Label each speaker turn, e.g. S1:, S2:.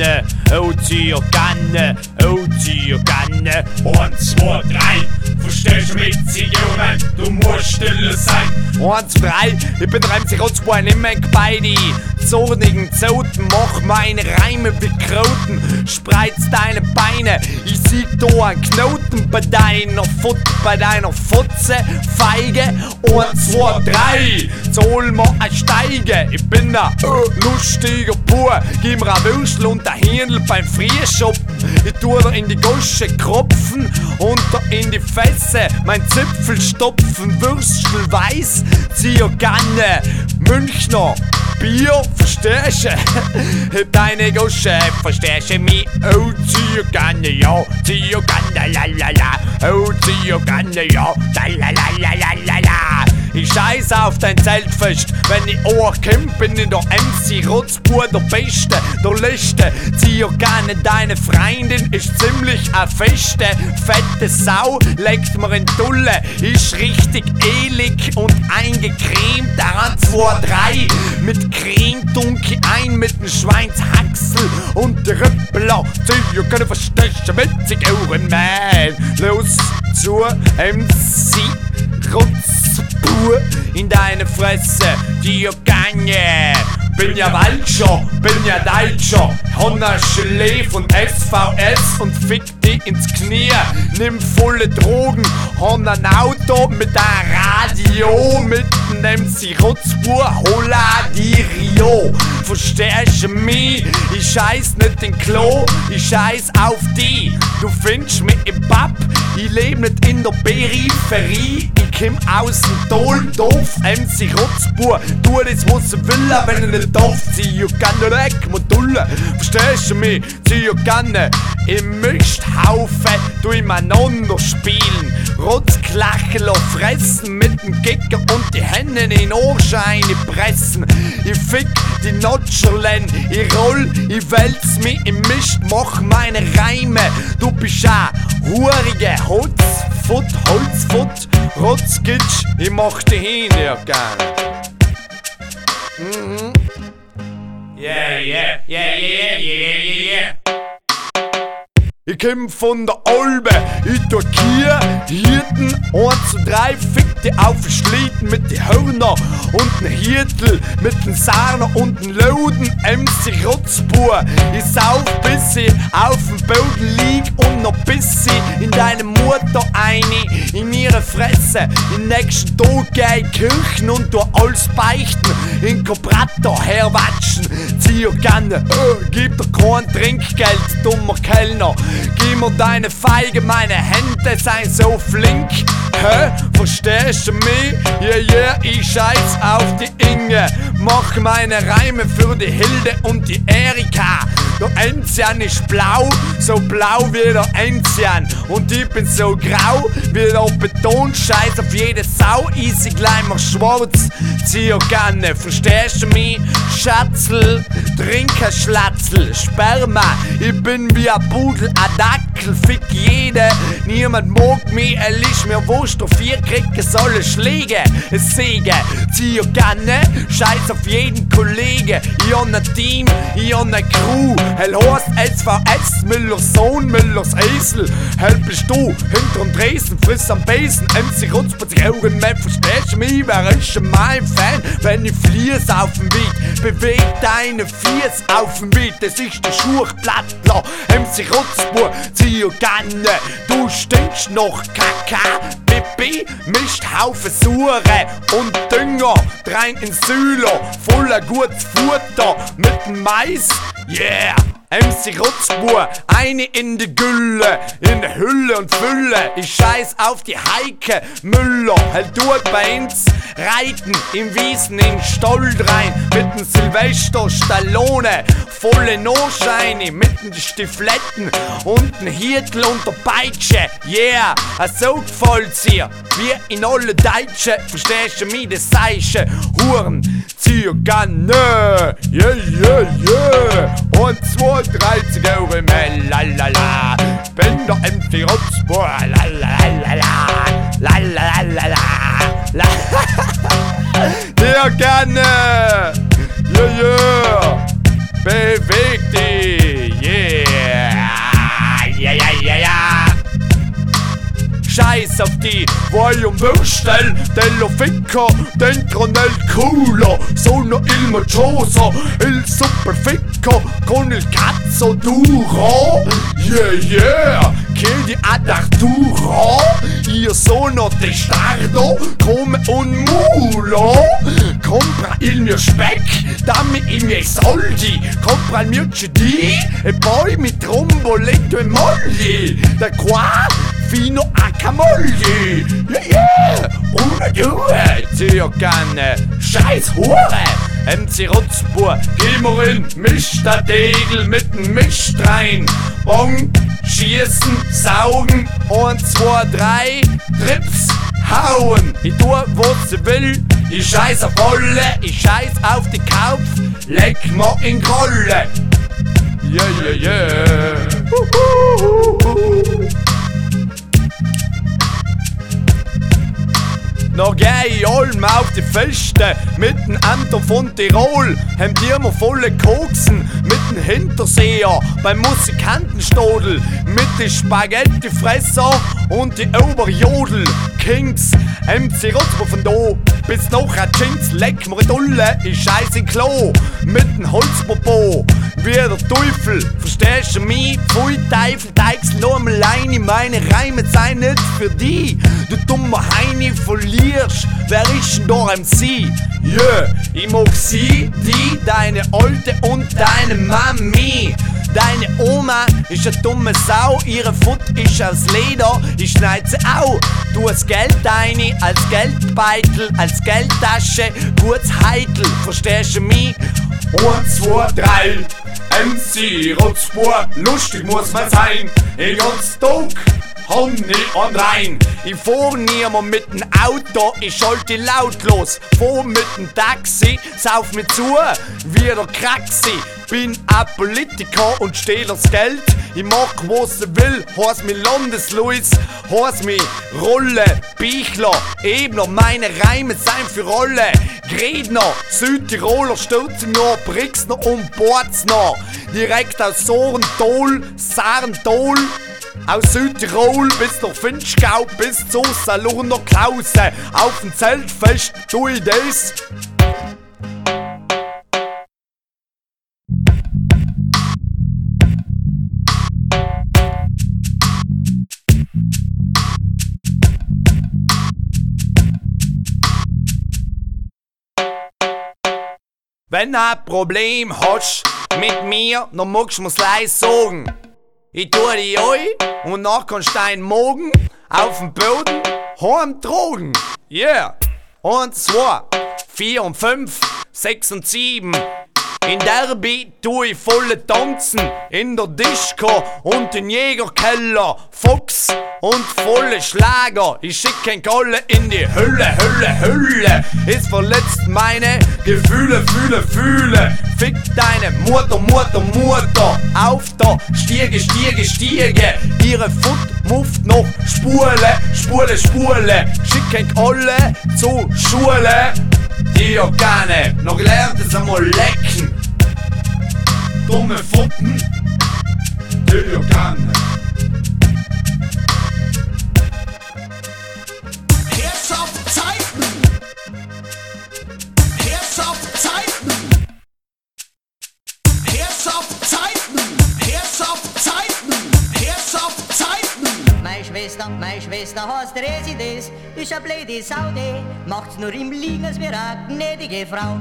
S1: gerne, oh Tier gerne, oh Tier gerne.
S2: Eins, zwei, drei, verstehst du mit Zigarren? Du musst stille sein.
S1: Eins, drei, ich bin Remsi Rotzbein im beide zornigen Zoten, mach meine Reime wie Kroten, spreiz deine Beine, ich sieh da ein Knoten bei deiner Fut, bei deiner Futze, Feige, eins, zwei, drei, zoll mir ein Steige, ich bin äh, lustiger Pur, gib mir ein Würstel und ein Hirnl beim Frierschuppen, ich tu da in die Gosche kropfen und da in die Fesse mein Zipfel stopfen, Würstel weiß, zieh gerne Münchner Bier, verstehst du? Heb deine Gosche, verstehst du mich? Oh, zieh gerne, ja, zieh gerne, la la la. Oh, zieh gerne, ja, la la la la la la. Ich scheiß auf dein Zeltfest, wenn ich ankomm, bin ich der MC Rotzbur, der Beste, der Letzte. Zieh gerne deine Freundin, ist ziemlich a feste, fette Sau, legt mir in Tulle, ist richtig elig und eingecremt, daran zwei, drei, mit Creme dunkel ein, mit dem Schweinshaxel und der Rüppler. Zieh gerne verstechen, witzig Ohren, man. Los zu MC Rotzbur in deine Fresse, die Ganye. Bin ja Waldscher, bin ja Deutscher, Honda Gelee von SVS und fick die ins Knie. Nimm volle Drogen, Honda ein Auto mit ein Radio, mit nem sie Rotzbur, holla die Rio. Verstehst du mich? Ich scheiß nicht in Klo, ich scheiß auf die. Du findest mich im Pub, ich leb nicht in der Peripherie. Ich komm aus dem Tal, doof, MC Rotzbur. Tu das, was du will, wenn ich nicht darf. Zieh ich gerne weg, Modulle. Verstehst du mich? Zieh ich gerne im Misthaufen, du ineinander spielen. Rotzklachler fressen mit dem Gicker und die Hände in Ohrscheine pressen. Ich fick die Notscherlen, ich roll, ich wälz mich im Mist, mach meine Reime. Du bist a hurige Holzfut, Holzfut, Rotzgitsch, ich mach dich hin, ja gern.
S2: Yeah, yeah, yeah, yeah, yeah, yeah, yeah.
S1: Ich komm von der Albe, ich tu Kier, Hirten, 1 zu 3, fick die auf den Schlitten mit die Hörner und den Hirtel, mit den Sarner und den Loden, MC Rotzbur. Ich sauf bis ich auf dem Boden lieg und noch bis ich in deine Mutter eine, in ihre Fresse. Im nächsten Tag geh ich Kirchen und tu alles beichten, in Cobrato herwatschen, zieh ich gerne, äh, gib dir kein Trinkgeld, dummer Kellner. Gib mir deine Feige, meine Hände seien so flink. Hä? Verstehst du mich? Yeah, yeah, ich scheiß auf die Inge. Mach meine Reime für die Hilde und die Erika. Der Enzian ist blau, so blau wie der Enzian. Und ich bin so grau wie der Betonscheiß auf jede Sau. Easy gleich mal schwarz, zieh gerne. Verstehst du mich? Schatzel, trinke Schlatzel, Sperma. Ich bin wie ein Pudel, ein Dackel, fick jede. Niemand mag mich, er ist mir wurscht. Auf vier soll es Schläge, es Säge. Zieh gerne, scheiß auf jeden Kollege. Ich hab ein Team, ich hab eine Crew. Hell Horst, SVS, Müllers Sohn, Müllers Esel. Hell bist du, hinterm Dresden, friss am Besen. MC Rutz, bei sich Augen, mehr verstehst mich? Wer ist schon mein Fan, wenn ich fließ auf dem Beat? Beweg deine Fies auf dem Beat, das ist der Schuchblattler. MC Rutzbur, zieh gerne, du stinkst noch Kaka. Pipi, mischt Haufen Sure und Dünger, drein in Süler, voller gutes Futter mit Mais, yeah! MC Rutzbur, eine in die Gülle, in der Hülle und Fülle. Ich scheiß auf die Heike Müller, halt dort bei uns reiten im Wiesen in Stoll rein mit dem Silvester Stallone, volle Noscheine mit den Stifletten und den Hirtel und der Peitsche. Yeah, so gefällt's ihr, wie in alle Deutsche, verstehst du mich, das Seiche, Huren, zieh gerne, yeah, yeah, yeah. Und zwei, nur 30 Euro mehr, lalala. Bin doch im Tirotspur, lalala, lalala, lalala. Dir gerne scheiß auf die un Würstel dello ficco dentro nel culo Sono il moccioso, il super ficco con il cazzo duro Yeah yeah, chiedi ad Arturo Io sono testardo come un mulo Compra il mio speck, dammi i miei soldi. Compra il mio CD e poi mi trombo le tue mogli. Da qua fino a Camogli Yeah yeah, due Zio Canne, scheiß Hure MC Rutzpur, geh mal in, misch der Degel mit dem Misch rein. Bong, schießen, saugen, eins, zwei, drei, Trips, hauen. Ich tu, was sie will, ich scheiß auf Wolle, ich scheiß auf die Kauf, leck ma in Grolle. Yeah, yeah, yeah. Huhuhuhu. Noch geh ich allem auf die Feste mit dem Anton von Tirol. Haben die immer volle Koksen mit dem Hinterseher beim Musikantenstodel. Mit die Spaghettifresser und die Oberjodel. Kings, MC Rotzbo von da bis noch ein Jeans. Leck mir Dulle, ich scheiß in Klo. Mit dem Holzpopo, wie der Teufel. Verstehst du mich? Pfui Teufel, Teichsel, nur mal alleine. Meine Reime seien nicht für die. Du dummer Heini, verlierst. Wer ist denn da MC? Yeah, ich mag sie, die, deine Alte und deine Mami. Deine Oma ist eine dumme Sau, ihre Foot ist aus Leder, ich schneid sie auch. Du hast Geld rein, als Geldbeitel, als Geldtasche, kurz heitel, verstehst du mich?
S2: Eins, zwei, drei, MC Rotzspur, lustig muss man sein. Ich ganz Tag, Honey und rein.
S1: Ich fahr niemand mit dem Auto, ich schalte lautlos. Fahr mit dem Taxi, sauf mir zu, wie der Kraxi. Bin ein Politiker und stehl das Geld. Ich mach was ich will, heiß mich Landesluis, heiß mich Rolle, Bichler, Ebner. Meine Reime sein für Rolle. Gredner, Südtiroler, Stürzinger, Brixner und Borzner. Direkt aus Sorentol, Sarentol. Aus Südtirol bis nach Finchgau bis zu Salurner Klause. Auf dem Zeltfest tu ich das. Wenn du ein Problem hast mit mir, dann magst du mir's leise sagen. Ich tu die ein und nach kannst du deinen Morgen auf dem Boden heim tragen. Yeah. Eins, zwei, vier und fünf, sechs und sieben. In Derby tu ich volle tanzen, in der Disco und in Jägerkeller, Fox und volle Schlager. Ich schick kein Kolle in die Hölle, Hölle, Hölle. Es verletzt meine Gefühle, fühle, fühle. Fick deine Mutter, Mutter, Mutter. Auf der Stiege, Stiege, Stiege. Ihre Foot muft noch Spule, Spule, Spule. Schick kein Kolle zur Schule. Die Organe, noch gelernt es einmal lecken.
S2: Dumme Fuppen, die Organe.
S3: Schwester, meine Schwester hast Residenz, ist eine blöde Saude, macht's nur im Liegen als wir eine gnädige Frau.